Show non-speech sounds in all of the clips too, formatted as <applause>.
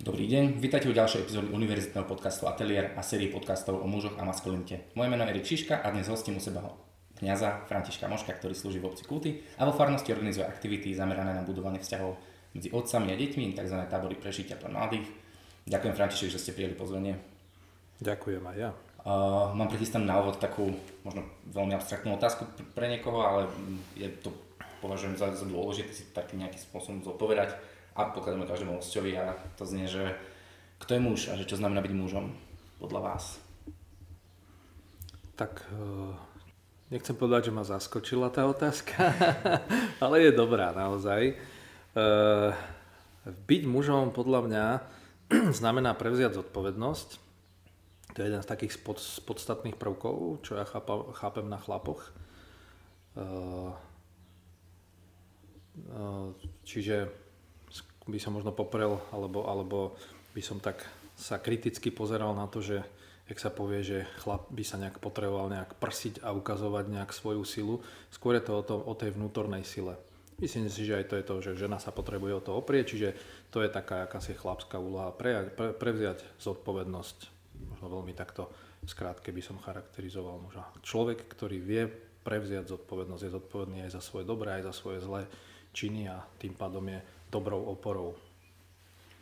Dobrý deň, vítajte u ďalšej epizódy univerzitného podcastu Atelier a série podcastov o mužoch a maskulinite. Moje meno je Erik Šiška a dnes hostím u seba kniaza Františka Moška, ktorý slúži v obci Kulty a vo farnosti organizuje aktivity zamerané na budovanie vzťahov medzi otcami a deťmi, tzv. tábory prežitia pre mladých. Ďakujem František, že ste prijeli pozvanie. Ďakujem aj ja. Uh, mám prichystanú na úvod takú možno veľmi abstraktnú otázku pre niekoho, ale je to považujem za, za dôležité si takým nejakým spôsobom zodpovedať a pokladáme každému hostovi a to znie, že kto je muž a že čo znamená byť mužom podľa vás? Tak eh, nechcem povedať, že ma zaskočila tá otázka, <laughs> ale je dobrá naozaj. Eh, byť mužom podľa mňa <clears throat> znamená prevziať zodpovednosť. To je jeden z takých pod, podstatných prvkov, čo ja chápam, chápem na chlapoch. Eh, čiže by som možno poprel, alebo, alebo by som tak sa kriticky pozeral na to, že jak sa povie, že chlap by sa nejak potreboval nejak prsiť a ukazovať nejak svoju silu. Skôr je to o, to, o tej vnútornej sile. Myslím si, že aj to je to, že žena sa potrebuje o to oprieť, čiže to je taká akási chlapská úloha. Pre, pre, prevziať zodpovednosť, možno veľmi takto skrátke by som charakterizoval muža. Človek, ktorý vie prevziať zodpovednosť, je zodpovedný aj za svoje dobré, aj za svoje zlé činy a tým pádom je dobrou oporou.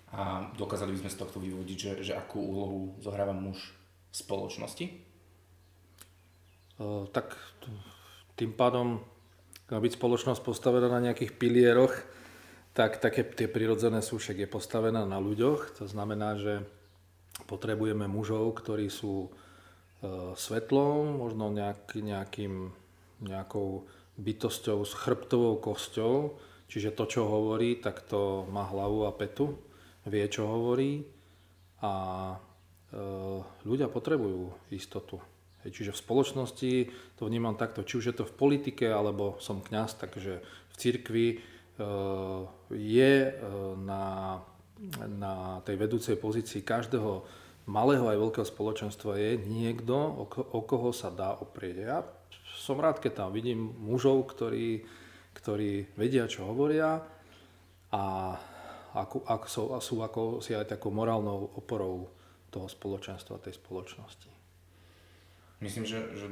A dokázali by sme z tohto vyvodiť, že, že akú úlohu zohráva muž v spoločnosti? Uh, tak tým pádom, byť spoločnosť postavená na nejakých pilieroch, tak také tie prirodzené sú, však je postavená na ľuďoch. To znamená, že potrebujeme mužov, ktorí sú uh, svetlom, možno nejak, nejakým, nejakou bytosťou s chrbtovou kosťou, Čiže to, čo hovorí, tak to má hlavu a petu, vie, čo hovorí a e, ľudia potrebujú istotu. Hej, čiže v spoločnosti to vnímam takto, či už je to v politike, alebo som kňaz, takže v cirkvi e, je e, na, na tej vedúcej pozícii každého malého aj veľkého spoločenstva je niekto, o, o koho sa dá oprieť. Ja som rád, keď tam vidím mužov, ktorí ktorí vedia, čo hovoria a ako, ako sú, sú ako si aj takou morálnou oporou toho spoločenstva, tej spoločnosti. Myslím, že, že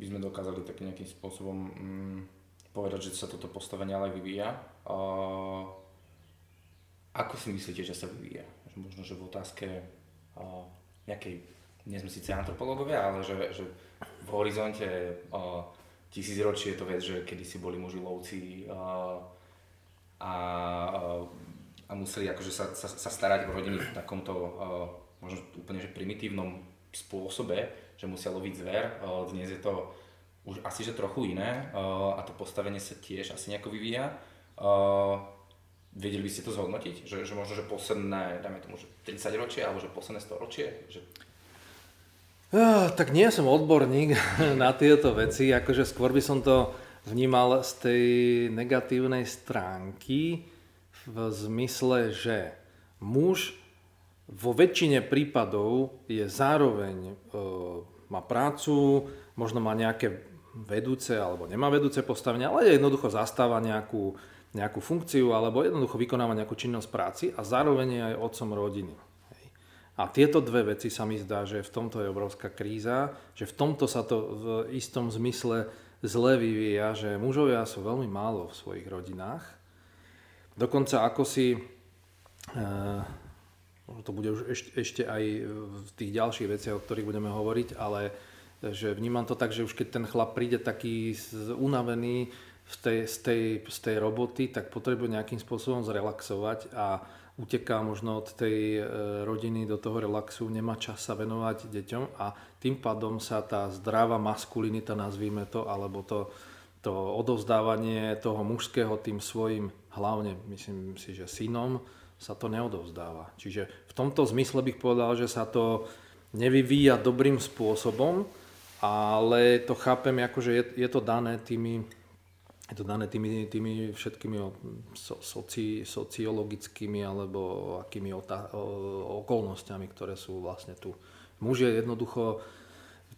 by sme dokázali takým nejakým spôsobom mm, povedať, že sa toto postavenie ale vyvíja. Uh, ako si myslíte, že sa vyvíja? Možno, že v otázke uh, nejakej, nie sme síce antropológovia, ale že, že v horizonte uh, tisícročí je to vec, že kedy si boli muži lovci a, a, a museli akože sa, sa, sa starať o rodiny v takomto možno úplne že primitívnom spôsobe, že musia loviť zver. Dnes je to už asi že trochu iné a to postavenie sa tiež asi nejako vyvíja. Vedeli by ste to zhodnotiť? Že, že možno, že posledné, dajme tomu, že 30 ročie alebo že posledné 100 ročie? Že tak nie som odborník <laughs> na tieto veci, akože skôr by som to vnímal z tej negatívnej stránky v zmysle, že muž vo väčšine prípadov je zároveň, uh, má prácu, možno má nejaké vedúce alebo nemá vedúce postavenie, ale jednoducho zastáva nejakú, nejakú funkciu alebo jednoducho vykonáva nejakú činnosť práci a zároveň je aj otcom rodiny. A tieto dve veci sa mi zdá, že v tomto je obrovská kríza, že v tomto sa to v istom zmysle zle vyvíja, že mužovia sú veľmi málo v svojich rodinách. Dokonca ako si, e, to bude už ešte, ešte aj v tých ďalších veciach, o ktorých budeme hovoriť, ale že vnímam to tak, že už keď ten chlap príde taký unavený z tej, z tej, z tej roboty, tak potrebuje nejakým spôsobom zrelaxovať a uteká možno od tej e, rodiny do toho relaxu, nemá čas sa venovať deťom a tým pádom sa tá zdravá maskulinita, nazvíme to, alebo to, to odovzdávanie toho mužského tým svojim, hlavne myslím si, že synom, sa to neodovzdáva. Čiže v tomto zmysle bych povedal, že sa to nevyvíja dobrým spôsobom, ale to chápem ako, že je, je to dané tými je to dané tými, tými všetkými soci, sociologickými alebo akými otá, okolnostiami, ktoré sú vlastne tu. Muž je jednoducho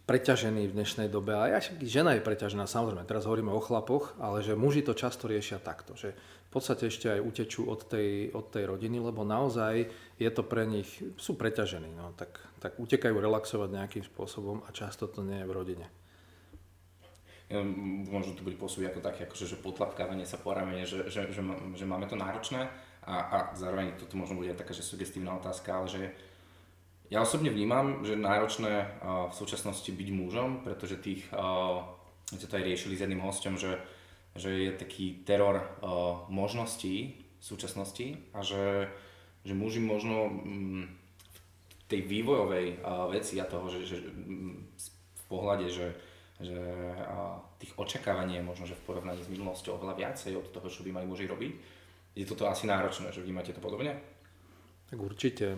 preťažení v dnešnej dobe. A aj žena je preťažená, samozrejme, teraz hovoríme o chlapoch, ale že muži to často riešia takto, že v podstate ešte aj utečú od tej, od tej rodiny, lebo naozaj je to pre nich, sú preťažení, no, tak, tak utekajú relaxovať nejakým spôsobom a často to nie je v rodine. Možno to bude pôsobiť ako také, akože, že potlapkávanie sa po ramene, že, že, že, že máme to náročné a, a zároveň toto možno bude taká, že sugestívna otázka, ale že ja osobne vnímam, že náročné v súčasnosti byť mužom, pretože tých, uh, to aj riešili s jedným hostom, že, že je taký teror možností v súčasnosti a že, že muži možno um, v tej vývojovej veci a toho, že, že um, v pohľade, že, že tých očakávaní je možno, že v porovnaní s minulosťou oveľa viacej od toho, čo by mali muži robiť, je toto asi náročné, že vnímate to podobne? Tak určite.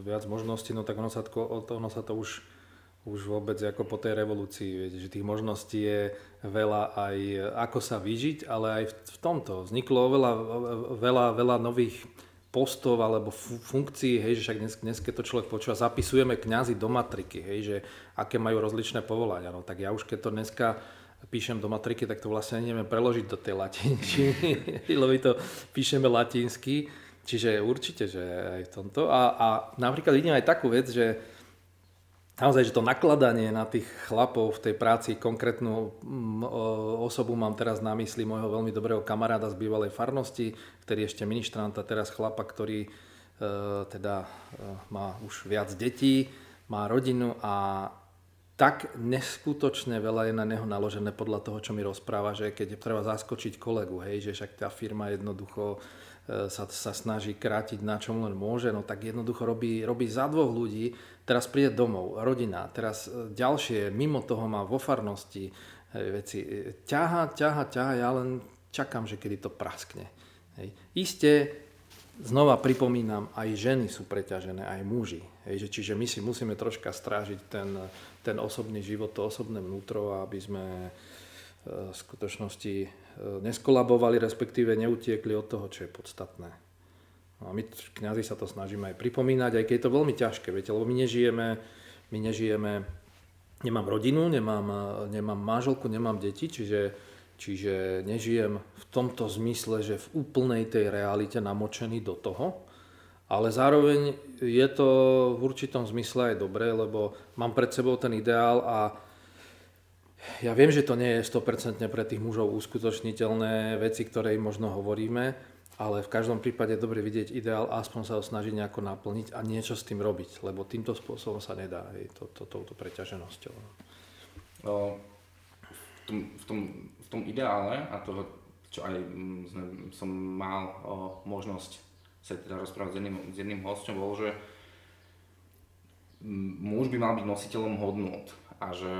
Viac možností, no tak ono sa, to, ono sa to už, už vôbec ako po tej revolúcii, viete, že tých možností je veľa aj ako sa vyžiť, ale aj v, tomto. Vzniklo oveľa, veľa, veľa nových postov alebo funkcií, hej, že však dnes, dnes keď to človek počúva, zapisujeme kňazi do matriky, hej, že aké majú rozličné povolania, no tak ja už keď to dneska píšem do matriky, tak to vlastne neviem preložiť do tej latinčiny, <laughs> lebo to píšeme latinsky, Čiže určite, že aj v tomto. A, a napríklad vidím aj takú vec, že naozaj, že to nakladanie na tých chlapov v tej práci, konkrétnu mm, osobu mám teraz na mysli môjho veľmi dobrého kamaráda z bývalej farnosti, ktorý je ešte ministrant a teraz chlapa, ktorý e, teda e, má už viac detí, má rodinu a tak neskutočne veľa je na neho naložené podľa toho, čo mi rozpráva, že keď treba zaskočiť kolegu, hej, že však tá firma jednoducho sa, sa snaží krátiť na čom len môže, no tak jednoducho robí, robí za dvoch ľudí, teraz príde domov, rodina, teraz e, ďalšie, mimo toho má vo farnosti e, veci, ťaha, ťaha, ťaha, ja len čakám, že kedy to praskne. Hej. Isté, znova pripomínam, aj ženy sú preťažené, aj muži. Hej, že, čiže my si musíme troška strážiť ten, ten osobný život, to osobné vnútro, aby sme v skutočnosti e, neskolabovali, respektíve neutiekli od toho, čo je podstatné. No a my kňazi sa to snažíme aj pripomínať, aj keď je to veľmi ťažké, viete, lebo my nežijeme, my nežijeme, nemám rodinu, nemám, e, nemám manželku, nemám deti, čiže, čiže nežijem v tomto zmysle, že v úplnej tej realite namočený do toho, ale zároveň je to v určitom zmysle aj dobré, lebo mám pred sebou ten ideál a ja viem, že to nie je 100% pre tých mužov uskutočniteľné veci, ktoré im možno hovoríme, ale v každom prípade je dobre vidieť ideál a aspoň sa ho snažiť nejako naplniť a niečo s tým robiť, lebo týmto spôsobom sa nedá, hej, to, to, touto preťaženosťou. O, v, tom, v, tom, v tom ideále a toho, čo aj sme, som mal o, možnosť sa teda rozprávať s jedným, s jedným hostom, bol, že muž by mal byť nositeľom hodnot a že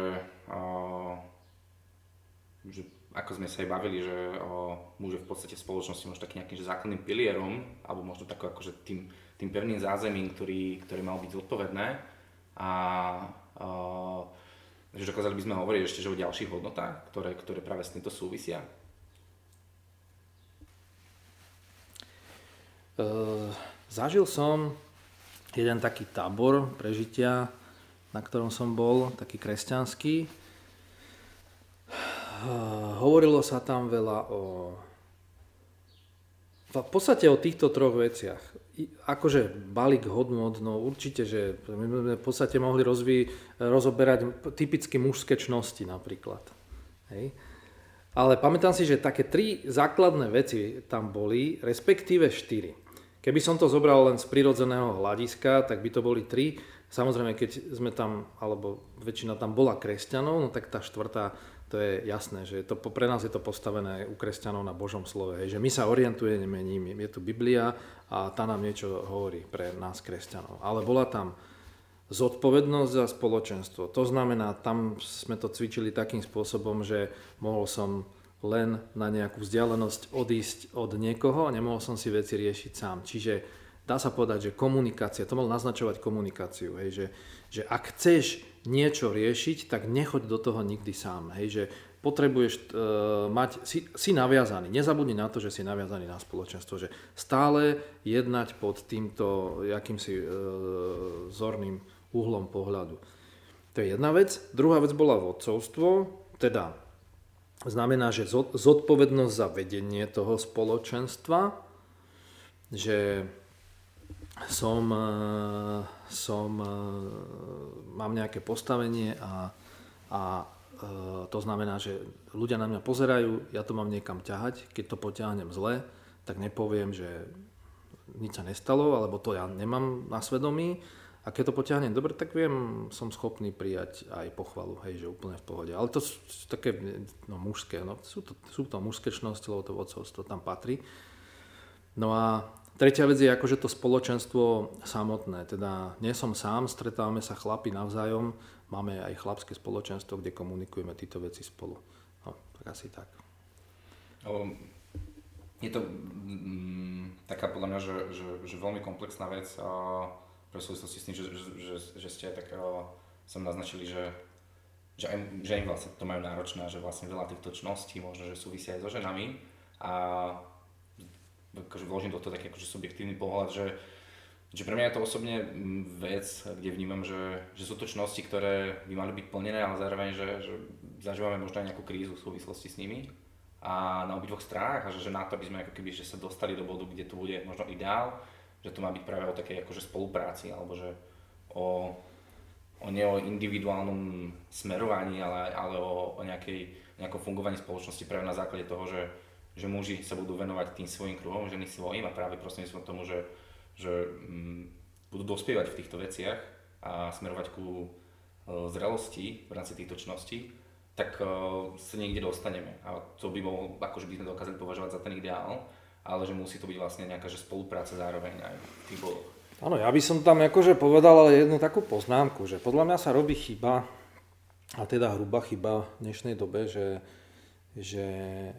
že ako sme sa aj bavili, že muž je v podstate v spoločnosti možno takým nejakým že základným pilierom, alebo možno takým akože tým, tým pevným zázemím, ktorý, ktorý mal byť zodpovedné. A že dokázali by sme hovoriť ešte že o ďalších hodnotách, ktoré, ktoré práve s týmto súvisia. Uh, zažil som jeden taký tábor prežitia na ktorom som bol, taký kresťanský. Hovorilo sa tam veľa o... V podstate o týchto troch veciach. Akože balík hodnot, no určite, že my sme v podstate mohli rozví, rozoberať typicky mužské čnosti napríklad. Hej. Ale pamätám si, že také tri základné veci tam boli, respektíve štyri. Keby som to zobral len z prirodzeného hľadiska, tak by to boli tri. Samozrejme, keď sme tam, alebo väčšina tam bola kresťanov, no tak tá štvrtá, to je jasné, že to, pre nás je to postavené u kresťanov na Božom slove, hej, že my sa orientujeme ním, je tu Biblia a tá nám niečo hovorí pre nás kresťanov. Ale bola tam zodpovednosť za spoločenstvo. To znamená, tam sme to cvičili takým spôsobom, že mohol som len na nejakú vzdialenosť odísť od niekoho a nemohol som si veci riešiť sám. Čiže dá sa povedať, že komunikácia, to mal naznačovať komunikáciu, hej, že, že ak chceš niečo riešiť, tak nechoď do toho nikdy sám, hej, že potrebuješ e, mať, si, si naviazaný, nezabudni na to, že si naviazaný na spoločenstvo, že stále jednať pod týmto jakýmsi e, zorným uhlom pohľadu. To je jedna vec. Druhá vec bola vodcovstvo, teda znamená, že zodpovednosť za vedenie toho spoločenstva, že som, e, som, e, mám nejaké postavenie a, a e, to znamená, že ľudia na mňa pozerajú, ja to mám niekam ťahať, keď to potiahnem zle, tak nepoviem, že nič sa nestalo, alebo to ja nemám na svedomí. A keď to potiahnem dobre, tak viem, som schopný prijať aj pochvalu, hej, že úplne v pohode. Ale to sú také no, mužské, no, sú, to, sú to mužské čnosti, lebo to vodcovstvo tam patrí. No a tretia vec je akože to spoločenstvo samotné. Teda nie som sám, stretávame sa chlapi navzájom, máme aj chlapské spoločenstvo, kde komunikujeme tieto veci spolu. No, tak asi tak. Je to mm, taká podľa mňa, že, že, že veľmi komplexná vec a pre súvislosti s tým, že, že, že, ste tak uh, som naznačili, že, že, aj, že im vlastne to majú náročné že vlastne veľa týchto čností možno, že súvisia aj so ženami a akože vložím do toho taký akože subjektívny pohľad, že, že pre mňa je to osobne vec, kde vnímam, že, že sú to čnosti, ktoré by mali byť plnené, ale zároveň, že, že zažívame možno aj nejakú krízu v súvislosti s nimi. A na obidvoch stranách a že, že na to, aby sme ako keby, že sa dostali do bodu, kde to bude možno ideál, že to má byť práve o takej akože spolupráci alebo že o, o nie o individuálnom smerovaní, ale, ale o, o nejakej, nejakom fungovaní spoločnosti práve na základe toho, že, že muži sa budú venovať tým svojim kruhom, ženy svojim a práve prostredníctvom tomu, že, že mm, budú dospievať v týchto veciach a smerovať ku e, zrelosti v rámci týchto čností tak uh, sa niekde dostaneme. A to by bol, akože by sme dokázali považovať za ten ideál, ale že musí to byť vlastne nejaká že spolupráca zároveň aj v tých bodoch. Áno, ja by som tam akože povedal ale jednu takú poznámku, že podľa mňa sa robí chyba, a teda hrubá chyba v dnešnej dobe, že, že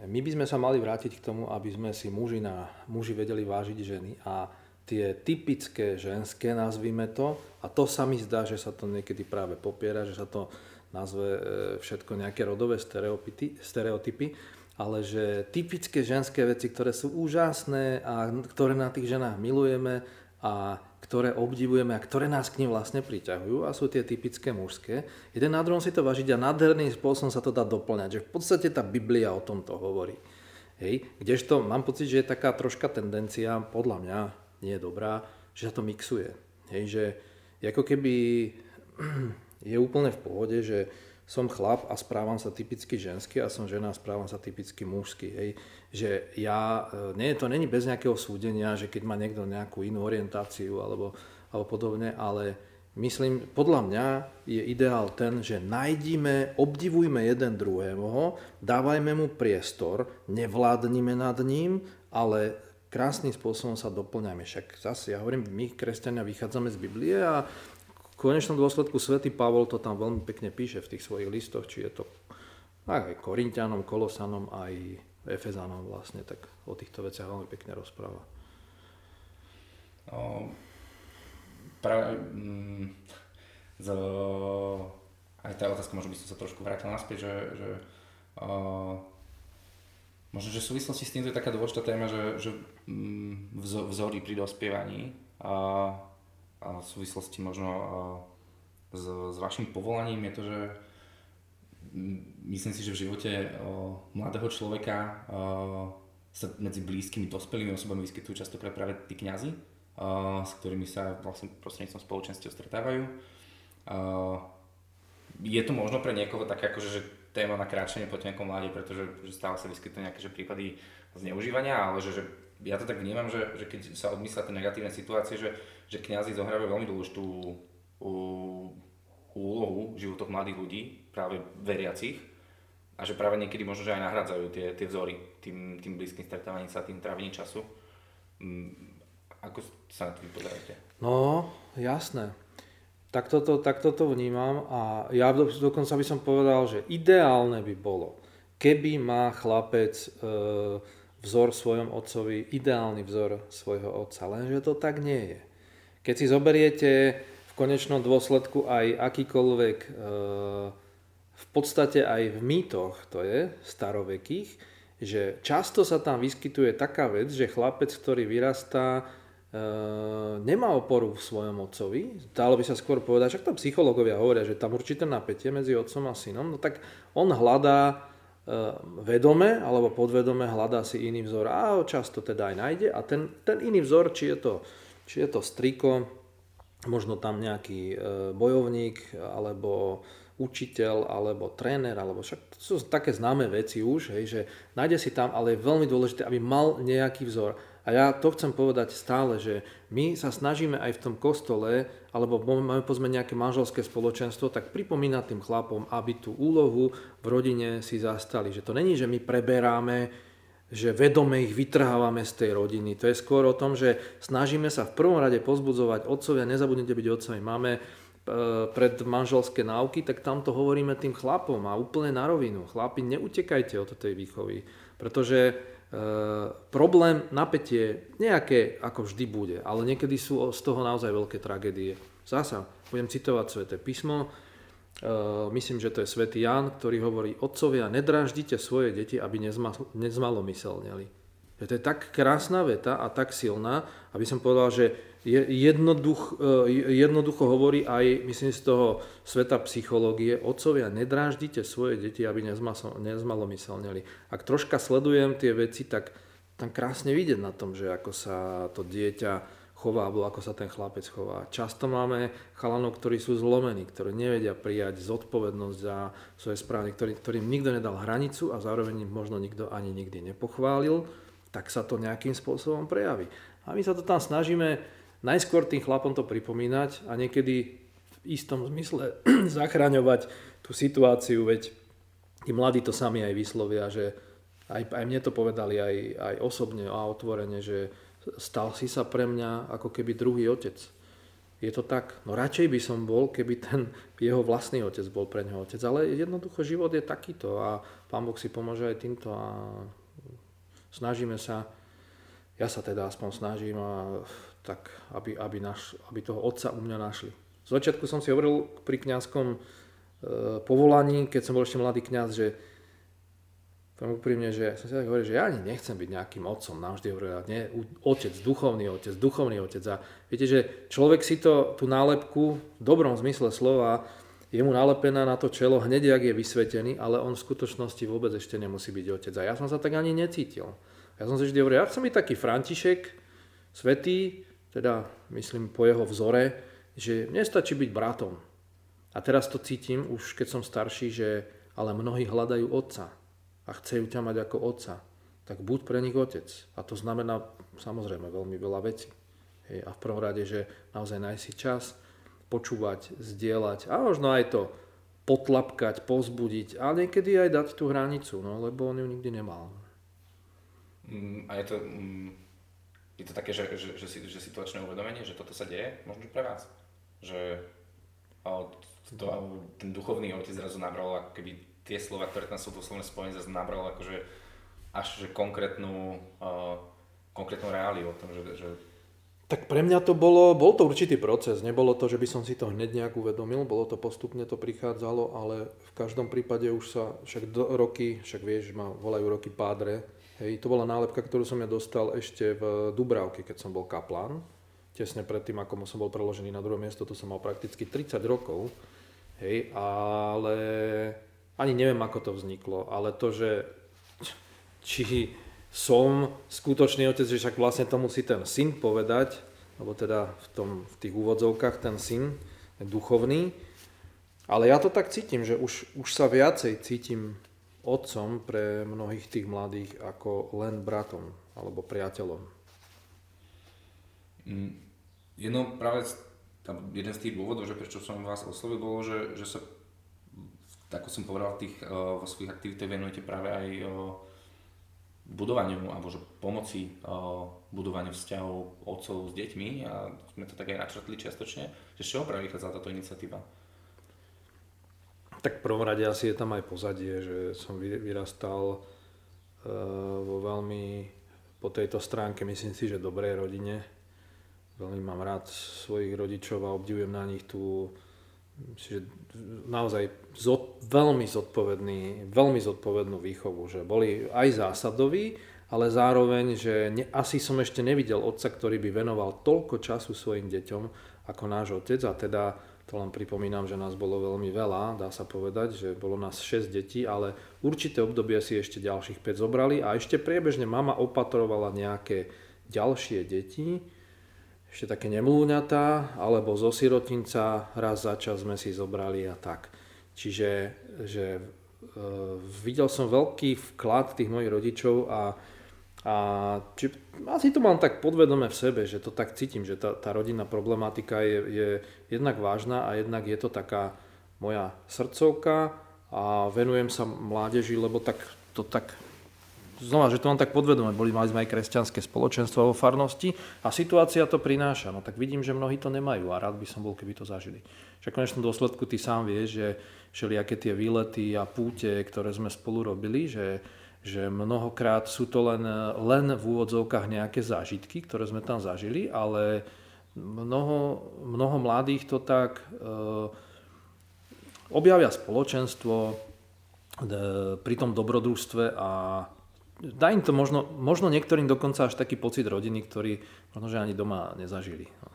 my by sme sa mali vrátiť k tomu, aby sme si muži, na, muži vedeli vážiť ženy a tie typické ženské, nazvime to, a to sa mi zdá, že sa to niekedy práve popiera, že sa to nazve e, všetko nejaké rodové stereotypy, stereotypy, ale že typické ženské veci, ktoré sú úžasné a ktoré na tých ženách milujeme a ktoré obdivujeme a ktoré nás k nim vlastne priťahujú a sú tie typické mužské. Jeden na druhom si to vážiť a nádherným spôsobom sa to dá doplňať, že v podstate tá Biblia o tomto hovorí. Hej, kdežto mám pocit, že je taká troška tendencia, podľa mňa nie je dobrá, že sa to mixuje. Hej, že ako keby <clears throat> je úplne v pohode, že som chlap a správam sa typicky žensky a som žena a správam sa typicky mužsky. Hej. Že ja, e, nie, to není bez nejakého súdenia, že keď má niekto nejakú inú orientáciu alebo, alebo podobne, ale myslím, podľa mňa je ideál ten, že najdíme, obdivujme jeden druhého, dávajme mu priestor, nevládnime nad ním, ale krásnym spôsobom sa doplňame. Však zase, ja hovorím, my kresťania vychádzame z Biblie a konečnom dôsledku svätý Pavol to tam veľmi pekne píše v tých svojich listoch, či je to aj Korintianom, Kolosanom, aj Efezanom vlastne, tak o týchto veciach veľmi pekne rozpráva. O, práve, mm, aj tá otázka, možno by som sa trošku vrátil naspäť, že, že o, možno, že v súvislosti s týmto je taká dôležitá téma, že, že mm, vzory pri dospievaní v súvislosti možno s, s vašim povolaním je to, že myslím si, že v živote mladého človeka sa medzi blízkymi dospelými osobami vyskytujú častokrát práve tí kňazi, s ktorými sa vlastne prostredníctvom spoločenstiev stretávajú. Je to možno pre niekoho také akože, že téma na kráčanie po nejakom mladí, pretože že stále sa vyskytujú nejaké že prípady zneužívania, ale že, že ja to tak vnímam, že, že keď sa odmyslia tie negatívne situácie, že, že kňazi zohrávajú veľmi dôležitú úlohu v životoch mladých ľudí, práve veriacich, a že práve niekedy možno, že aj nahradzajú tie, tie vzory tým, tým blízkym stretávaním sa, tým trávením času. Mm, ako sa na to vypozeráte? No, jasné. Tak toto, tak toto vnímam a ja do, dokonca by som povedal, že ideálne by bolo, keby má chlapec e, vzor svojom otcovi, ideálny vzor svojho otca, lenže to tak nie je. Keď si zoberiete v konečnom dôsledku aj akýkoľvek, e, v podstate aj v mýtoch, to je starovekých, že často sa tam vyskytuje taká vec, že chlapec, ktorý vyrastá nemá oporu v svojom otcovi, dalo by sa skôr povedať, však tam psychológovia hovoria, že tam určité napätie medzi otcom a synom, no tak on hľadá vedome alebo podvedome hľadá si iný vzor a často teda aj nájde. A ten, ten iný vzor, či je to, či je to striko, možno tam nejaký bojovník alebo učiteľ alebo tréner, alebo však to sú také známe veci už, hej, že nájde si tam, ale je veľmi dôležité, aby mal nejaký vzor. A ja to chcem povedať stále, že my sa snažíme aj v tom kostole, alebo máme pozme nejaké manželské spoločenstvo, tak pripomínať tým chlapom, aby tú úlohu v rodine si zastali. Že to není, že my preberáme že vedome ich vytrhávame z tej rodiny. To je skôr o tom, že snažíme sa v prvom rade pozbudzovať otcovia, nezabudnite byť otcami. Máme E, pred manželské náuky, tak tam to hovoríme tým chlapom a úplne na rovinu. Chlapi, neutekajte od tej výchovy, pretože e, problém, napätie nejaké ako vždy bude, ale niekedy sú z toho naozaj veľké tragédie. Zasa, budem citovať sveté písmo, myslím, že to je svätý Jan, ktorý hovorí, otcovia, nedraždite svoje deti, aby nezmalomyselneli. To je tak krásna veta a tak silná, aby som povedal, že jednoduch, e, jednoducho hovorí aj, myslím z toho sveta psychológie, otcovia, nedráždite svoje deti, aby nezmalomyselneli. Ak troška sledujem tie veci, tak tam krásne vidieť na tom, že ako sa to dieťa chová, alebo ako sa ten chlapec chová. Často máme chalanov, ktorí sú zlomení, ktorí nevedia prijať zodpovednosť za svoje správy, ktorý, ktorým nikto nedal hranicu a zároveň im možno nikto ani nikdy nepochválil tak sa to nejakým spôsobom prejaví. A my sa to tam snažíme najskôr tým chlapom to pripomínať a niekedy v istom zmysle <clears throat> zachraňovať tú situáciu, veď tí mladí to sami aj vyslovia, že aj, aj mne to povedali aj, aj osobne a otvorene, že stal si sa pre mňa ako keby druhý otec. Je to tak? No radšej by som bol, keby ten jeho vlastný otec bol pre neho otec. Ale jednoducho život je takýto a pán Boh si pomôže aj týmto a snažíme sa, ja sa teda aspoň snažím, a, tak aby, aby, naš, aby toho otca u mňa našli. Z začiatku som si hovoril pri kňazskom e, povolaní, keď som bol ešte mladý kňaz, že poviem úprimne, že som si tak hovoril, že ja ani nechcem byť nejakým otcom, navždy hovoril, nie, otec, duchovný otec, duchovný otec. A viete, že človek si to, tú nálepku v dobrom zmysle slova, je mu nalepená na to čelo hneď, ak je vysvetený, ale on v skutočnosti vôbec ešte nemusí byť otec. A ja som sa tak ani necítil. Ja som si vždy hovoril, ja chcem byť taký František, svetý, teda myslím po jeho vzore, že nestačí byť bratom. A teraz to cítim, už keď som starší, že ale mnohí hľadajú otca a chcú ťa mať ako otca. Tak buď pre nich otec. A to znamená samozrejme veľmi veľa vecí. Hej, a v prvom rade, že naozaj nájsť čas, počúvať, zdieľať a možno aj to potlapkať, pozbudiť a niekedy aj dať tú hranicu, no, lebo on ju nikdy nemal. Mm, a je to, mm, je to také, že, že, že, že situačné uvedomenie, že toto sa deje možno pre vás? Že to, ten duchovný otec zrazu nabral keby tie slova, ktoré tam sú doslovne spojené, zrazu nabral akože až že konkrétnu, uh, konkrétnu reáliu o tom, že, že tak pre mňa to bolo, bol to určitý proces, nebolo to, že by som si to hneď nejak uvedomil, bolo to postupne, to prichádzalo, ale v každom prípade už sa, však do, roky, však vieš, ma volajú roky pádre, hej, to bola nálepka, ktorú som ja dostal ešte v Dubravke, keď som bol kaplán, tesne predtým, ako som bol preložený na druhé miesto, to som mal prakticky 30 rokov, hej, ale ani neviem, ako to vzniklo, ale to, že či som skutočný otec, že však vlastne to musí ten syn povedať, alebo teda v, tom, v tých úvodzovkách ten syn, je duchovný. Ale ja to tak cítim, že už, už sa viacej cítim otcom pre mnohých tých mladých ako len bratom alebo priateľom. Mm, jedno práve jeden z tých dôvodov, že prečo som vás oslovil, bolo, že, že sa, ako som povedal, tých, uh, vo svojich aktivitách venujete práve aj uh, budovaniu alebo že pomoci uh, budovaniu vzťahov otcov s deťmi a sme to tak aj načrtli čiastočne, že z čoho práve vychádza táto iniciatíva? Tak v prvom rade asi je tam aj pozadie, že som vyrastal vo veľmi po tejto stránke myslím si, že dobrej rodine. Veľmi mám rád svojich rodičov a obdivujem na nich tú že naozaj zod, veľmi zodpovedný, veľmi zodpovednú výchovu, že boli aj zásadoví, ale zároveň, že ne, asi som ešte nevidel otca, ktorý by venoval toľko času svojim deťom ako náš otec. A teda to len pripomínam, že nás bolo veľmi veľa, dá sa povedať, že bolo nás 6 detí, ale určité obdobie si ešte ďalších 5 zobrali. A ešte priebežne mama opatrovala nejaké ďalšie deti, ešte také nemlúňatá, alebo zo sirotinca raz za čas sme si zobrali a tak. Čiže že, e, videl som veľký vklad tých mojich rodičov a a či, asi to mám tak podvedome v sebe, že to tak cítim, že tá, tá rodinná problematika je, je jednak vážna a jednak je to taká moja srdcovka a venujem sa mládeži, lebo tak to tak znova, že to mám tak podvedome, boli, mali sme aj kresťanské spoločenstvo vo farnosti a situácia to prináša. No tak vidím, že mnohí to nemajú a rád by som bol, keby to zažili. Však v konečnom dôsledku ty sám vieš, že všelijaké tie výlety a púte, ktoré sme spolu robili, že že mnohokrát sú to len, len v úvodzovkách nejaké zážitky, ktoré sme tam zažili, ale mnoho, mnoho mladých to tak e, objavia spoločenstvo e, pri tom dobrodružstve a dá im to možno, možno niektorým dokonca až taký pocit rodiny, ktorý možno, že ani doma nezažili. No.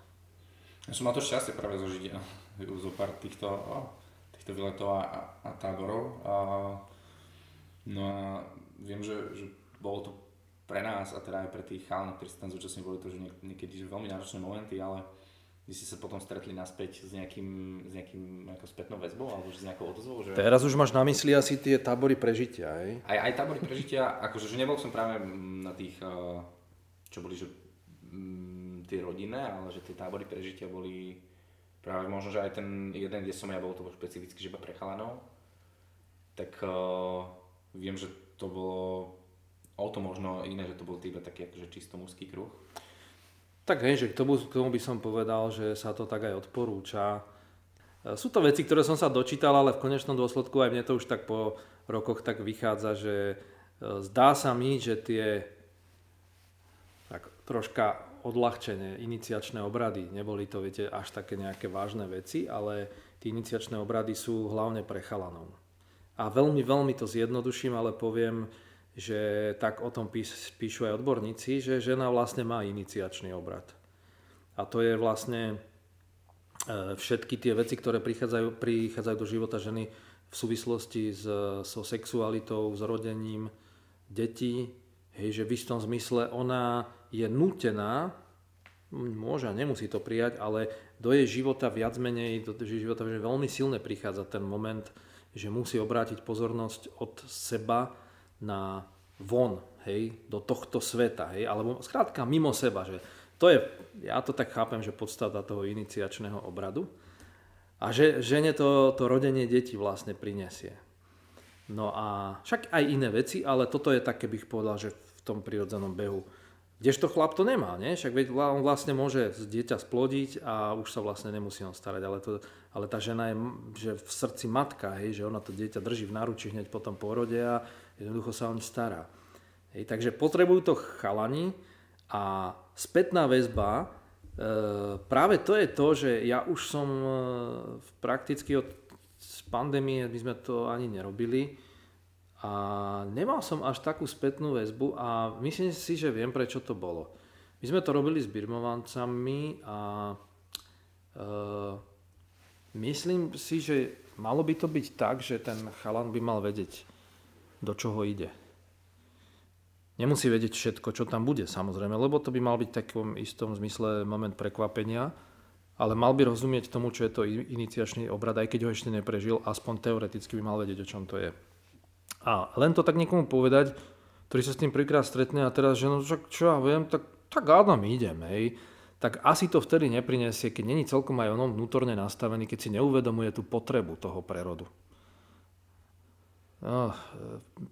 Ja som mal to šťastie práve zažiť zo pár týchto, týchto výletov a, a táborov. A, no a viem, že, že bolo to pre nás a teda aj pre tých chalanov, ktorí sa tam zúčastnili, boli to že niekedy že veľmi náročné momenty, ale vy ste sa potom stretli naspäť s nejakým, s nejakým nejakou spätnou väzbou alebo s nejakou odozvou? Že... Teraz už máš na mysli asi tie tábory prežitia, aj? Aj, aj tábory prežitia, akože že nebol som práve na tých, eh, čo boli, že mm, tie rodinné, ale že tie tábory prežitia boli práve možno, že aj ten jeden, kde som ja bol, to bol špecificky, že iba pre chalanov. Tak uh, viem, že to bolo o to možno iné, že to bol iba taký akože čisto mužský kruh. Tak hej, že k tomu, k tomu by som povedal, že sa to tak aj odporúča. E, sú to veci, ktoré som sa dočítal, ale v konečnom dôsledku aj mne to už tak po rokoch tak vychádza, že e, zdá sa mi, že tie tak troška odľahčené iniciačné obrady, neboli to viete až také nejaké vážne veci, ale tie iniciačné obrady sú hlavne pre chalanov a veľmi, veľmi to zjednoduším, ale poviem, že tak o tom pís, píšu aj odborníci, že žena vlastne má iniciačný obrad. A to je vlastne e, všetky tie veci, ktoré prichádzajú, prichádzajú do života ženy v súvislosti s, so sexualitou, s rodením detí, hej, že v istom zmysle ona je nutená, môže a nemusí to prijať, ale do jej života viac menej, do jej života veľmi silne prichádza ten moment, že musí obrátiť pozornosť od seba na von, hej, do tohto sveta, hej, alebo skrátka mimo seba, že to je, ja to tak chápem, že podstata toho iniciačného obradu a že žene to, to rodenie detí vlastne prinesie. No a však aj iné veci, ale toto je také, bych povedal, že v tom prirodzenom behu Kdežto chlap to nemá, nie? Však on vlastne môže dieťa splodiť a už sa vlastne nemusí on starať, ale, to, ale tá žena je že v srdci matka, hej, že ona to dieťa drží v náruči hneď po tom pôrode a jednoducho sa on stará. Hej, takže potrebujú to chalani a spätná väzba, e, práve to je to, že ja už som e, prakticky od pandémie, my sme to ani nerobili, a nemal som až takú spätnú väzbu a myslím si, že viem, prečo to bolo. My sme to robili s birmovancami a e, myslím si, že malo by to byť tak, že ten chalan by mal vedieť, do čoho ide. Nemusí vedieť všetko, čo tam bude, samozrejme, lebo to by mal byť v takom istom zmysle moment prekvapenia, ale mal by rozumieť tomu, čo je to iniciačný obrad, aj keď ho ešte neprežil, aspoň teoreticky by mal vedieť, o čom to je. A len to tak niekomu povedať, ktorý sa s tým prvýkrát stretne a teraz, že no čo, čo ja viem, tak, tak ádam idem, hej. Tak asi to vtedy neprinesie, keď není celkom aj onom vnútorne nastavený, keď si neuvedomuje tú potrebu toho prerodu. No,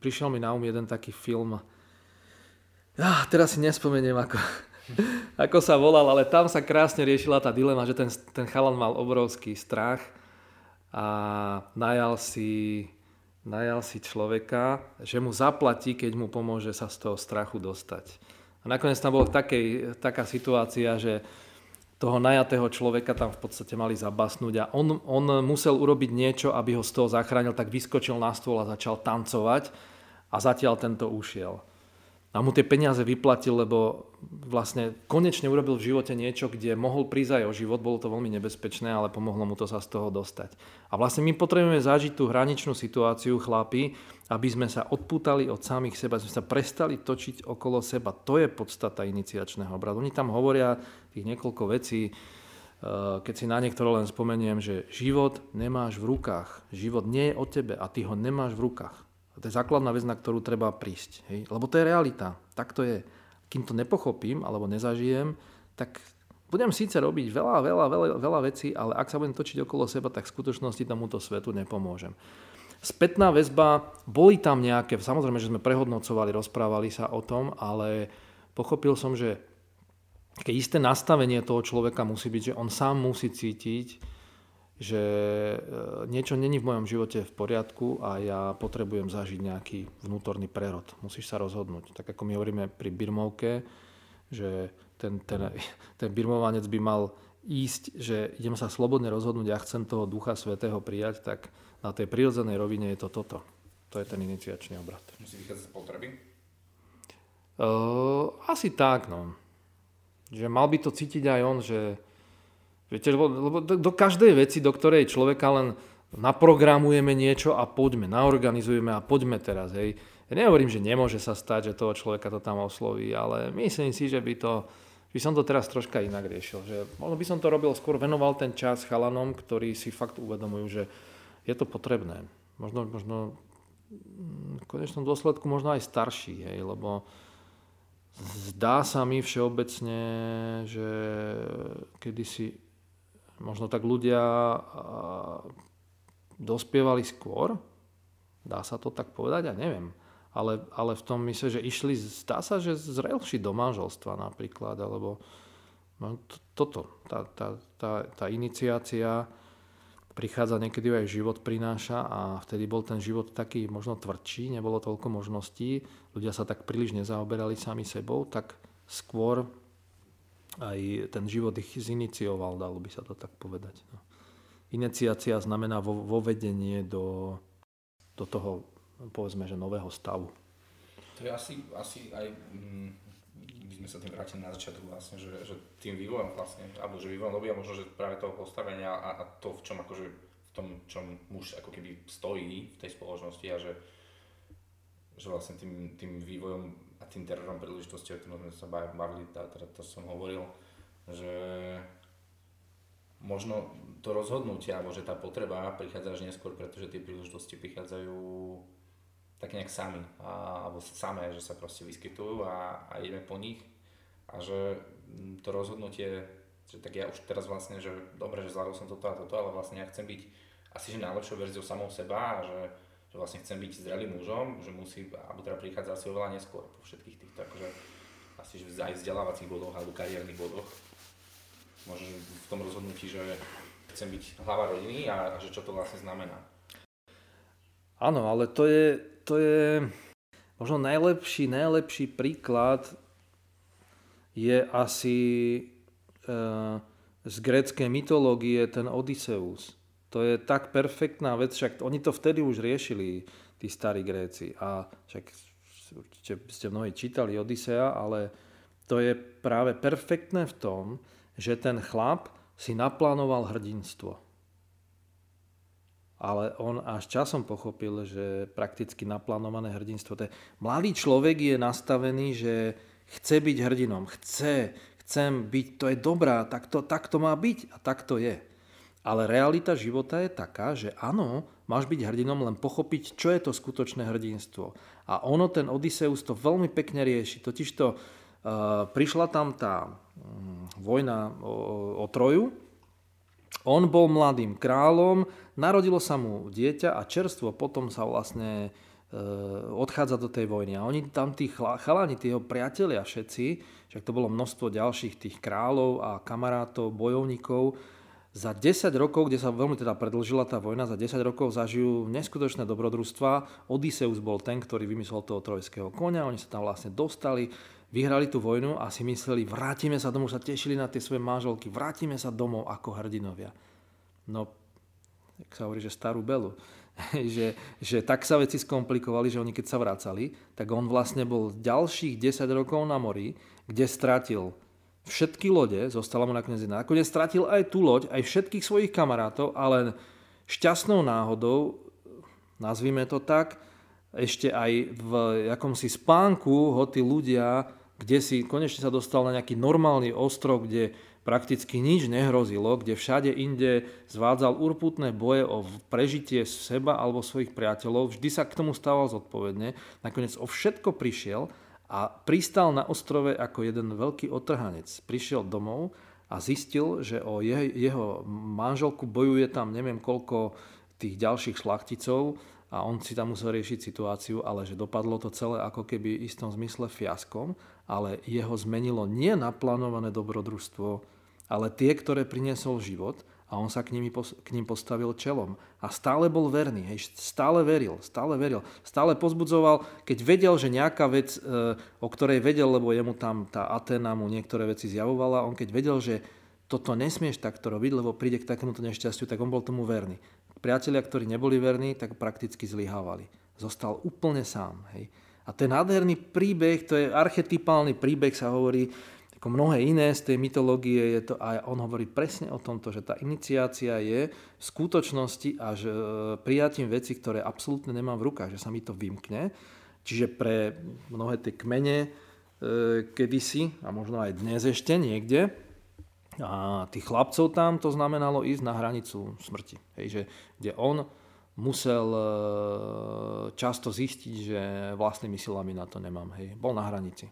prišiel mi na um jeden taký film, ja, teraz si nespomeniem, ako, <laughs> ako sa volal, ale tam sa krásne riešila tá dilema, že ten, ten chalan mal obrovský strach a najal si najal si človeka, že mu zaplatí, keď mu pomôže sa z toho strachu dostať. A nakoniec tam bola taká situácia, že toho najatého človeka tam v podstate mali zabasnúť a on, on musel urobiť niečo, aby ho z toho zachránil, tak vyskočil na stôl a začal tancovať a zatiaľ tento ušiel. A mu tie peniaze vyplatil, lebo vlastne konečne urobil v živote niečo, kde mohol prísť aj o život, bolo to veľmi nebezpečné, ale pomohlo mu to sa z toho dostať. A vlastne my potrebujeme zažiť tú hraničnú situáciu, chlapi, aby sme sa odpútali od samých seba, sme sa prestali točiť okolo seba. To je podstata iniciačného obradu. Oni tam hovoria tých niekoľko vecí, eh, keď si na niektoré len spomeniem, že život nemáš v rukách. Život nie je o tebe a ty ho nemáš v rukách. A to je základná vec, na ktorú treba prísť. Hej? Lebo to je realita. Tak to je. Kým to nepochopím alebo nezažijem, tak budem síce robiť veľa, veľa, veľa, veľa vecí, ale ak sa budem točiť okolo seba, tak v skutočnosti tomuto svetu nepomôžem. Spätná väzba, boli tam nejaké, samozrejme, že sme prehodnocovali, rozprávali sa o tom, ale pochopil som, že keď isté nastavenie toho človeka musí byť, že on sám musí cítiť, že e, niečo není v mojom živote v poriadku a ja potrebujem zažiť nejaký vnútorný prerod. Musíš sa rozhodnúť. Tak ako my hovoríme pri birmovke, že ten, ten, <laughs> ten birmovanec by mal ísť, že idem sa slobodne rozhodnúť, ja chcem toho Ducha Svetého prijať, tak na tej prirodzenej rovine je to toto. To je ten iniciačný obrad. Musí vychádzať z potreby? Uh, asi tak, no. Že mal by to cítiť aj on, že Viete, lebo, lebo do, do každej veci, do ktorej človeka len naprogramujeme niečo a poďme, naorganizujeme a poďme teraz. Hej. Ja nehovorím, že nemôže sa stať, že toho človeka to tam osloví, ale myslím si, že by to, by som to teraz troška inak riešil. Že možno by som to robil skôr, venoval ten čas chalanom, ktorí si fakt uvedomujú, že je to potrebné. Možno, možno v konečnom dôsledku možno aj starší, hej, lebo zdá sa mi všeobecne, že kedysi možno tak ľudia dospievali skôr, dá sa to tak povedať, ja neviem. Ale, ale v tom mysle, že išli, zdá sa, že zrelší do manželstva napríklad, alebo no, toto, tá, tá, tá, tá iniciácia prichádza niekedy aj život prináša a vtedy bol ten život taký možno tvrdší, nebolo toľko možností, ľudia sa tak príliš nezaoberali sami sebou, tak skôr aj ten život ich zinicioval, dalo by sa to tak povedať. No. Iniciácia znamená vo, vo vedenie do, do toho, povedzme, že nového stavu. To je asi, asi aj, mm, sme sa tým vrátili na začiatku vlastne, že, že tým vývojom vlastne, alebo že vývojom doby a možno, že práve toho postavenia a, a to, v čom akože v tom, čom muž ako keby stojí v tej spoločnosti a že, že vlastne tým, tým vývojom a tým terorom príležitosti, o ktorom sme sa bavili, teda to som hovoril, že možno to rozhodnutie, alebo že tá potreba prichádza až neskôr, pretože tie príležitosti prichádzajú tak nejak sami, a, alebo samé, že sa proste vyskytujú a, a ideme po nich. A že to rozhodnutie, že tak ja už teraz vlastne, že dobre, že zvládol som toto a toto, ale vlastne ja chcem byť asi že najlepšou verziou samou seba a že že vlastne chcem byť zrelým mužom, že musí, alebo teda prichádza asi oveľa neskôr po všetkých týchto akože asi že aj vzdelávacích bodoch alebo kariérnych bodoch. Možno v tom rozhodnutí, že chcem byť hlava rodiny a, a že čo to vlastne znamená. Áno, ale to je, to je možno najlepší, najlepší príklad je asi e, z gréckej mytológie ten Odysseus to je tak perfektná vec, však oni to vtedy už riešili, tí starí Gréci. A však určite ste mnohí čítali Odisea, ale to je práve perfektné v tom, že ten chlap si naplánoval hrdinstvo. Ale on až časom pochopil, že prakticky naplánované hrdinstvo, to je, mladý človek je nastavený, že chce byť hrdinom, chce, chcem byť, to je dobrá, tak to, tak to má byť a tak to je. Ale realita života je taká, že áno, máš byť hrdinom, len pochopiť, čo je to skutočné hrdinstvo. A ono, ten Odysseus to veľmi pekne rieši. Totižto uh, prišla tam tá um, vojna o, o Troju, on bol mladým kráľom, narodilo sa mu dieťa a čerstvo potom sa vlastne uh, odchádza do tej vojny. A oni tam tí chalani, tí jeho priatelia všetci, však to bolo množstvo ďalších tých kráľov a kamarátov, bojovníkov, za 10 rokov, kde sa veľmi teda predlžila tá vojna, za 10 rokov zažijú neskutočné dobrodružstva. Odysseus bol ten, ktorý vymyslel toho trojského konia, oni sa tam vlastne dostali, vyhrali tú vojnu a si mysleli, vrátime sa domov, sa tešili na tie svoje manželky, vrátime sa domov ako hrdinovia. No, jak sa hovorí, že starú belu. <laughs> že, že tak sa veci skomplikovali, že oni keď sa vracali, tak on vlastne bol ďalších 10 rokov na mori, kde stratil všetky lode, zostala mu nakoniec jedna. Nakoniec stratil aj tú loď, aj všetkých svojich kamarátov, ale šťastnou náhodou, nazvime to tak, ešte aj v akomsi spánku ho tí ľudia, kde si konečne sa dostal na nejaký normálny ostrov, kde prakticky nič nehrozilo, kde všade inde zvádzal urputné boje o prežitie seba alebo svojich priateľov, vždy sa k tomu stával zodpovedne, nakoniec o všetko prišiel a pristal na ostrove ako jeden veľký otrhanec. Prišiel domov a zistil, že o jeho, jeho manželku bojuje tam neviem koľko tých ďalších šlachticov a on si tam musel riešiť situáciu, ale že dopadlo to celé ako keby v istom zmysle fiaskom, ale jeho zmenilo nie naplánované dobrodružstvo, ale tie, ktoré priniesol život a on sa k, nimi, k ním postavil čelom. A stále bol verný, hej, stále veril, stále veril. Stále pozbudzoval, keď vedel, že nejaká vec, e, o ktorej vedel, lebo jemu tam tá Atena mu niektoré veci zjavovala, on keď vedel, že toto nesmieš takto robiť, lebo príde k takémuto nešťastiu, tak on bol tomu verný. Priatelia, ktorí neboli verní, tak prakticky zlyhávali. Zostal úplne sám. Hej. A ten nádherný príbeh, to je archetypálny príbeh, sa hovorí, ako mnohé iné z tej mytológie je to aj on hovorí presne o tomto, že tá iniciácia je v skutočnosti až e, prijatím veci, ktoré absolútne nemám v rukách, že sa mi to vymkne. Čiže pre mnohé tie kmene e, kedysi, a možno aj dnes ešte niekde, a tých chlapcov tam to znamenalo ísť na hranicu smrti. Hej, že, kde on musel e, často zistiť, že vlastnými silami na to nemám. Hej. Bol na hranici.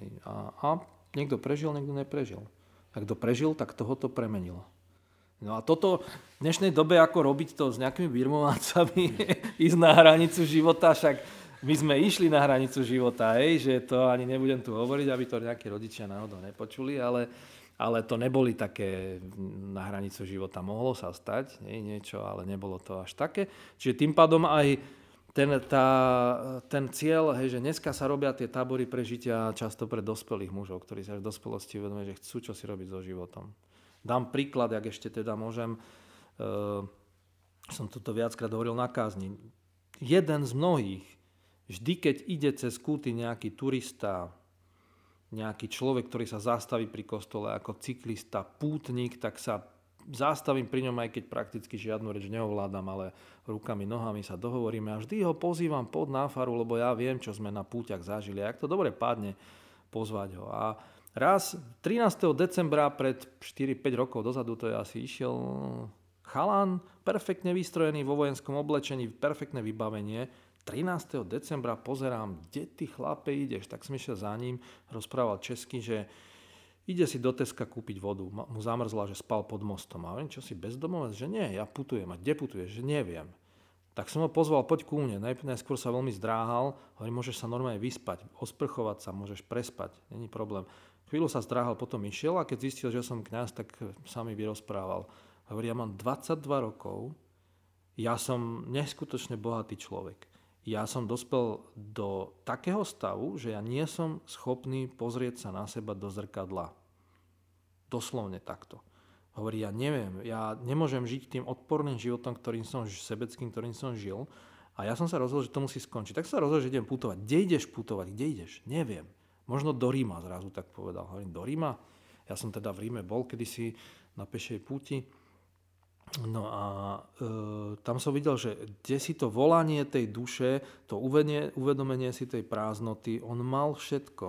Hej. A, a Niekto prežil, niekto neprežil. A kto prežil, tak toho to premenilo. No a toto v dnešnej dobe, ako robiť to s nejakými birmovácami, <laughs> ísť na hranicu života, však my sme išli na hranicu života, hej, že to ani nebudem tu hovoriť, aby to nejakí rodičia náhodou nepočuli, ale, ale to neboli také na hranicu života. Mohlo sa stať hej, niečo, ale nebolo to až také. Čiže tým pádom aj ten, tá, ten cieľ, hej, že dneska sa robia tie tábory prežitia často pre dospelých mužov, ktorí sa v dospelosti uvedomujú, že chcú čo si robiť so životom. Dám príklad, ak ešte teda môžem, uh, som toto viackrát hovoril na kázni. Jeden z mnohých, vždy keď ide cez kúty nejaký turista, nejaký človek, ktorý sa zastaví pri kostole ako cyklista, pútnik, tak sa zastavím pri ňom, aj keď prakticky žiadnu reč neovládam, ale rukami, nohami sa dohovoríme a vždy ho pozývam pod náfaru, lebo ja viem, čo sme na púťach zažili. A ak to dobre padne, pozvať ho. A raz 13. decembra pred 4-5 rokov dozadu to je asi išiel chalan, perfektne vystrojený vo vojenskom oblečení, perfektné vybavenie. 13. decembra pozerám, kde ty chlape ideš, tak som išiel za ním, rozprával česky, že Ide si do Teska kúpiť vodu. Mu zamrzla, že spal pod mostom. A hovorím, čo si bezdomovec? Že nie, ja putujem. A kde putuješ? Že neviem. Tak som ho pozval, poď ku mne. Najskôr sa veľmi zdráhal. Hovorím, môžeš sa normálne vyspať, osprchovať sa, môžeš prespať. Není problém. Chvíľu sa zdráhal, potom išiel a keď zistil, že som kňaz, tak sa mi vyrozprával. Hovorí, ja mám 22 rokov, ja som neskutočne bohatý človek. Ja som dospel do takého stavu, že ja nie som schopný pozrieť sa na seba do zrkadla. Doslovne takto. Hovorí, ja neviem, ja nemôžem žiť tým odporným životom, ktorým som, sebeckým, ktorým som žil. A ja som sa rozhodol, že to musí skončiť. Tak sa rozhodol, že idem putovať. Kde ideš putovať? Kde ideš? Neviem. Možno do Ríma zrazu tak povedal. Hovorím, do Ríma? Ja som teda v Ríme bol kedysi na pešej púti No a e, tam som videl, že kde si to volanie tej duše, to uvedenie, uvedomenie si tej prázdnoty, on mal všetko.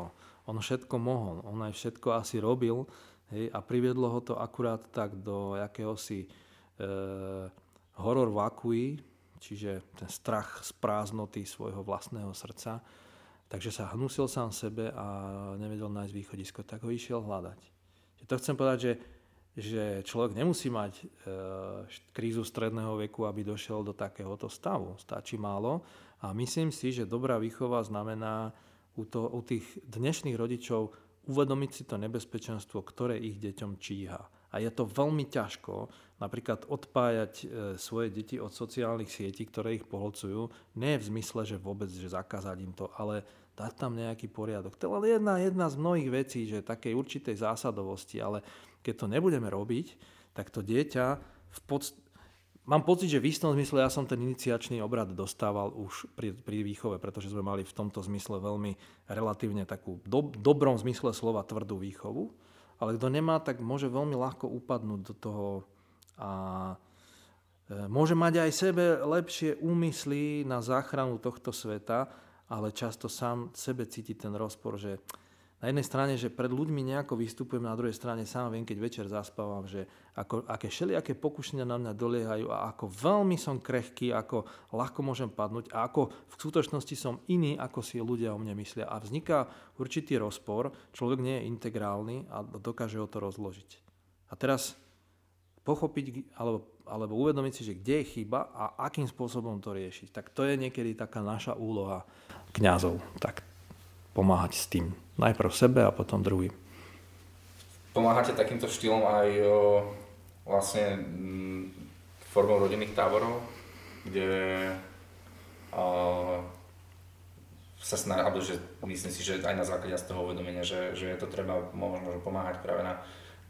On všetko mohol. On aj všetko asi robil. Hej, a priviedlo ho to akurát tak do jakéhosi e, horor vacui, čiže ten strach z prázdnoty svojho vlastného srdca. Takže sa hnusil sám sebe a nevedel nájsť východisko, tak ho išiel hľadať. To chcem povedať, že že človek nemusí mať e, krízu stredného veku, aby došiel do takéhoto stavu. Stačí málo. A myslím si, že dobrá výchova znamená u, to, u tých dnešných rodičov uvedomiť si to nebezpečenstvo, ktoré ich deťom číha. A je to veľmi ťažko napríklad odpájať e, svoje deti od sociálnych sietí, ktoré ich pohlcujú. Nie v zmysle, že vôbec že zakázať im to, ale dať tam nejaký poriadok. To je len jedna, jedna z mnohých vecí, že takej určitej zásadovosti, ale keď to nebudeme robiť, tak to dieťa v podst- mám pocit, že v istom zmysle ja som ten iniciačný obrad dostával už pri, pri výchove, pretože sme mali v tomto zmysle veľmi relatívne takú do, dobrom zmysle slova tvrdú výchovu. Ale kto nemá, tak môže veľmi ľahko upadnúť do toho a e, môže mať aj sebe lepšie úmysly na záchranu tohto sveta, ale často sám sebe cíti ten rozpor, že na jednej strane, že pred ľuďmi nejako vystupujem, na druhej strane sám viem, keď večer zaspávam, že ako, aké všelijaké pokušenia na mňa doliehajú a ako veľmi som krehký, ako ľahko môžem padnúť a ako v skutočnosti som iný, ako si ľudia o mne myslia. A vzniká určitý rozpor, človek nie je integrálny a dokáže ho to rozložiť. A teraz pochopiť alebo, alebo uvedomiť si, že kde je chyba a akým spôsobom to riešiť. Tak to je niekedy taká naša úloha kňazov. Tak pomáhať s tým. Najprv sebe a potom druhým. Pomáhate takýmto štýlom aj o, vlastne m, formou rodinných táborov, kde o, sa snaží, že myslím si, že aj na základe z toho uvedomenia, že, že je to treba možno pomáhať práve na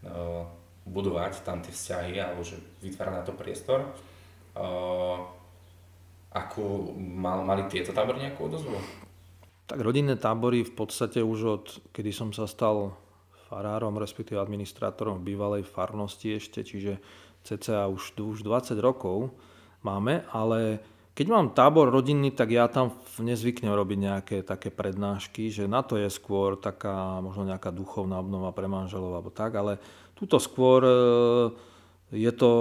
o, budovať tam tie vzťahy, alebo že vytvárať na to priestor. O, akú mal, mali tieto tábory nejakú odozvu? Tak rodinné tábory v podstate už od kedy som sa stal farárom, respektíve administrátorom bývalej farnosti ešte, čiže cca už, už 20 rokov máme, ale keď mám tábor rodinný, tak ja tam nezvyknem robiť nejaké také prednášky, že na to je skôr taká možno nejaká duchovná obnova pre manželov alebo tak, ale tuto skôr e, je to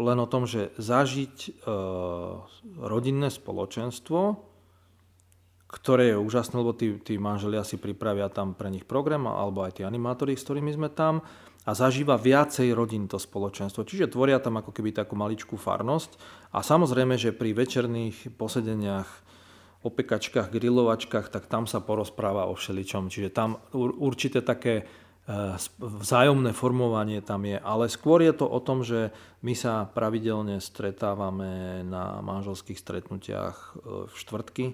len o tom, že zažiť e, rodinné spoločenstvo, ktoré je úžasné, lebo tí, tí manželia si pripravia tam pre nich program, alebo aj tí animátori, s ktorými sme tam a zažíva viacej rodín to spoločenstvo. Čiže tvoria tam ako keby takú maličkú farnosť. A samozrejme, že pri večerných posedeniach, opekačkách, grilovačkách, tak tam sa porozpráva o všeličom. Čiže tam určité také e, vzájomné formovanie tam je. Ale skôr je to o tom, že my sa pravidelne stretávame na manželských stretnutiach e, v štvrtky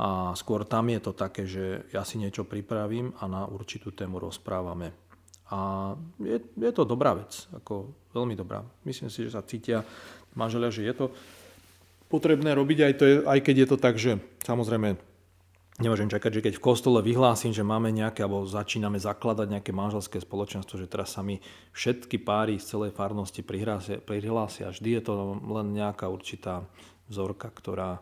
a skôr tam je to také, že ja si niečo pripravím a na určitú tému rozprávame. A je, je to dobrá vec, ako veľmi dobrá. Myslím si, že sa cítia manželia, že je to potrebné robiť, aj, to je, aj keď je to tak, že samozrejme nemôžem čakať, že keď v kostole vyhlásim, že máme nejaké, alebo začíname zakladať nejaké manželské spoločenstvo, že teraz sa mi všetky páry z celej farnosti prihlásia, prihlásia. Vždy je to len nejaká určitá vzorka, ktorá,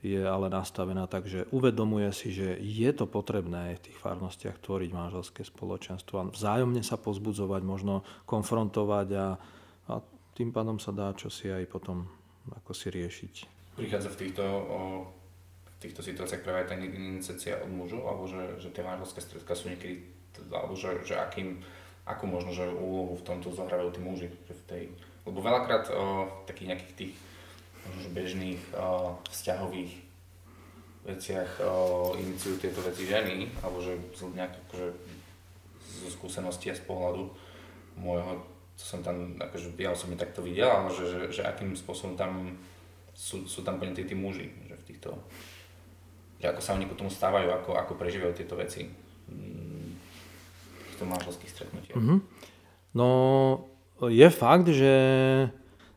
je ale nastavená tak, že uvedomuje si, že je to potrebné v tých farnostiach tvoriť manželské spoločenstvo a vzájomne sa pozbudzovať, možno konfrontovať a, a tým pádom sa dá čosi aj potom ako si riešiť. Prichádza v týchto, o, v týchto situáciách práve tá iniciácia od mužov, alebo že, že tie manželské stredka sú niekedy, alebo že, že akým, akú možno, že úlohu v tomto zohrávajú tí muži, v tej, lebo veľakrát o, takých nejakých tých možno bežných uh, vzťahových veciach uh, iniciujú tieto veci ženy, alebo že z nejak, akože, zo skúsenosti a z pohľadu môjho, to som tam, akože ja som takto videl, ale že, že, že akým spôsobom tam sú, sú tam plne tí, tí muži, že v týchto, že ako sa oni potom stávajú, ako, ako prežívajú tieto veci mm, v týchto manželských stretnutiach. Mm-hmm. No, je fakt, že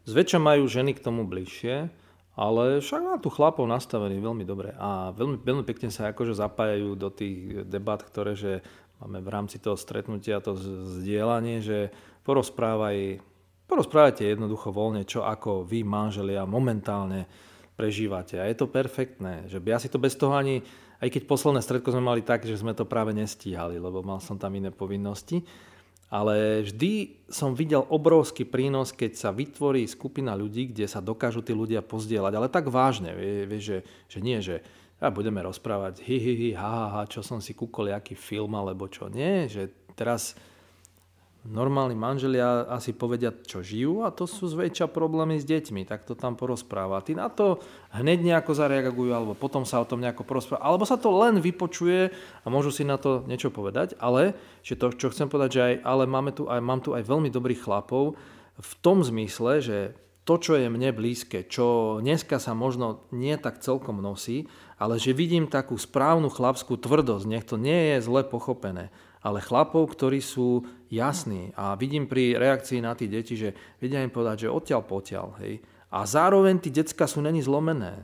Zväčša majú ženy k tomu bližšie, ale však má tu chlapov nastavený veľmi dobre a veľmi, veľmi pekne sa akože zapájajú do tých debat, ktoré že máme v rámci toho stretnutia, to zdieľanie, že porozprávaj, porozprávajte jednoducho voľne, čo ako vy, manželia, momentálne prežívate. A je to perfektné, že ja si to bez toho ani, aj keď posledné stredko sme mali tak, že sme to práve nestíhali, lebo mal som tam iné povinnosti, ale vždy som videl obrovský prínos, keď sa vytvorí skupina ľudí, kde sa dokážu tí ľudia pozdieľať, ale tak vážne, vie, vie, že, že nie, že a budeme rozprávať hi, hi, hi, ha, ha, čo som si kúkol, aký film alebo čo. Nie, že teraz normálni manželia asi povedia, čo žijú a to sú zväčša problémy s deťmi, tak to tam porozpráva. Ty na to hneď nejako zareagujú alebo potom sa o tom nejako porozpráva. Alebo sa to len vypočuje a môžu si na to niečo povedať, ale že to, čo chcem povedať, že aj, ale máme tu aj, mám tu aj veľmi dobrých chlapov v tom zmysle, že to, čo je mne blízke, čo dneska sa možno nie tak celkom nosí, ale že vidím takú správnu chlapskú tvrdosť, nech to nie je zle pochopené ale chlapov, ktorí sú jasní. A vidím pri reakcii na tie deti, že vedia im povedať, že odtiaľ potiaľ. Hej. A zároveň tí decka sú není zlomené.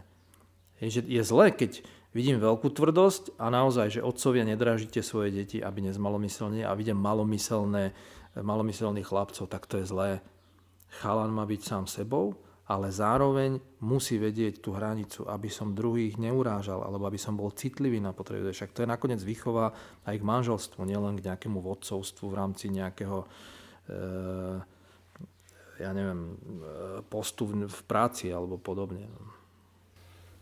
Je, že je zle, keď vidím veľkú tvrdosť a naozaj, že otcovia nedražíte svoje deti, aby nezmalomyselne a vidím malomyselné, malomyselných chlapcov, tak to je zlé. Chalan má byť sám sebou, ale zároveň musí vedieť tú hranicu, aby som druhých neurážal, alebo aby som bol citlivý na potreby. Však to je nakoniec výchova aj k manželstvu, nielen k nejakému vodcovstvu v rámci nejakého e, ja neviem, postu v, v práci alebo podobne.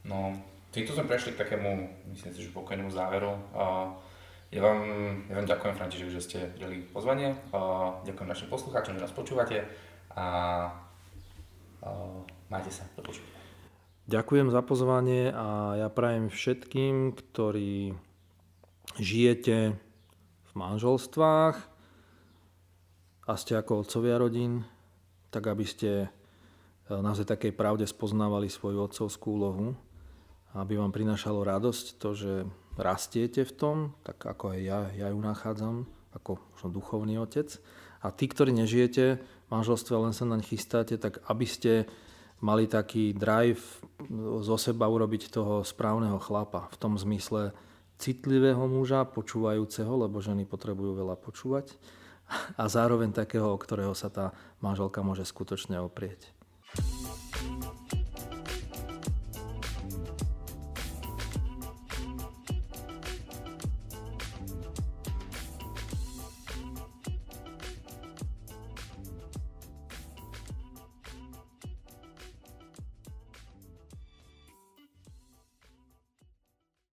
No, týmto sme prešli k takému, myslím si, že pokojnému záveru. Ja vám, ja vám ďakujem, František, že ste prijeli pozvanie. Uh, ďakujem našim poslucháčom, že nás počúvate. A Majte sa, Ďakujem za pozvanie a ja prajem všetkým, ktorí žijete v manželstvách a ste ako otcovia rodín, tak aby ste e, naozaj takej pravde spoznávali svoju otcovskú úlohu, aby vám prinášalo radosť to, že rastiete v tom, tak ako aj ja, ja ju nachádzam, ako duchovný otec. A tí, ktorí nežijete manželstve, len sa naň chystáte, tak aby ste mali taký drive zo seba urobiť toho správneho chlapa. V tom zmysle citlivého muža, počúvajúceho, lebo ženy potrebujú veľa počúvať a zároveň takého, o ktorého sa tá manželka môže skutočne oprieť.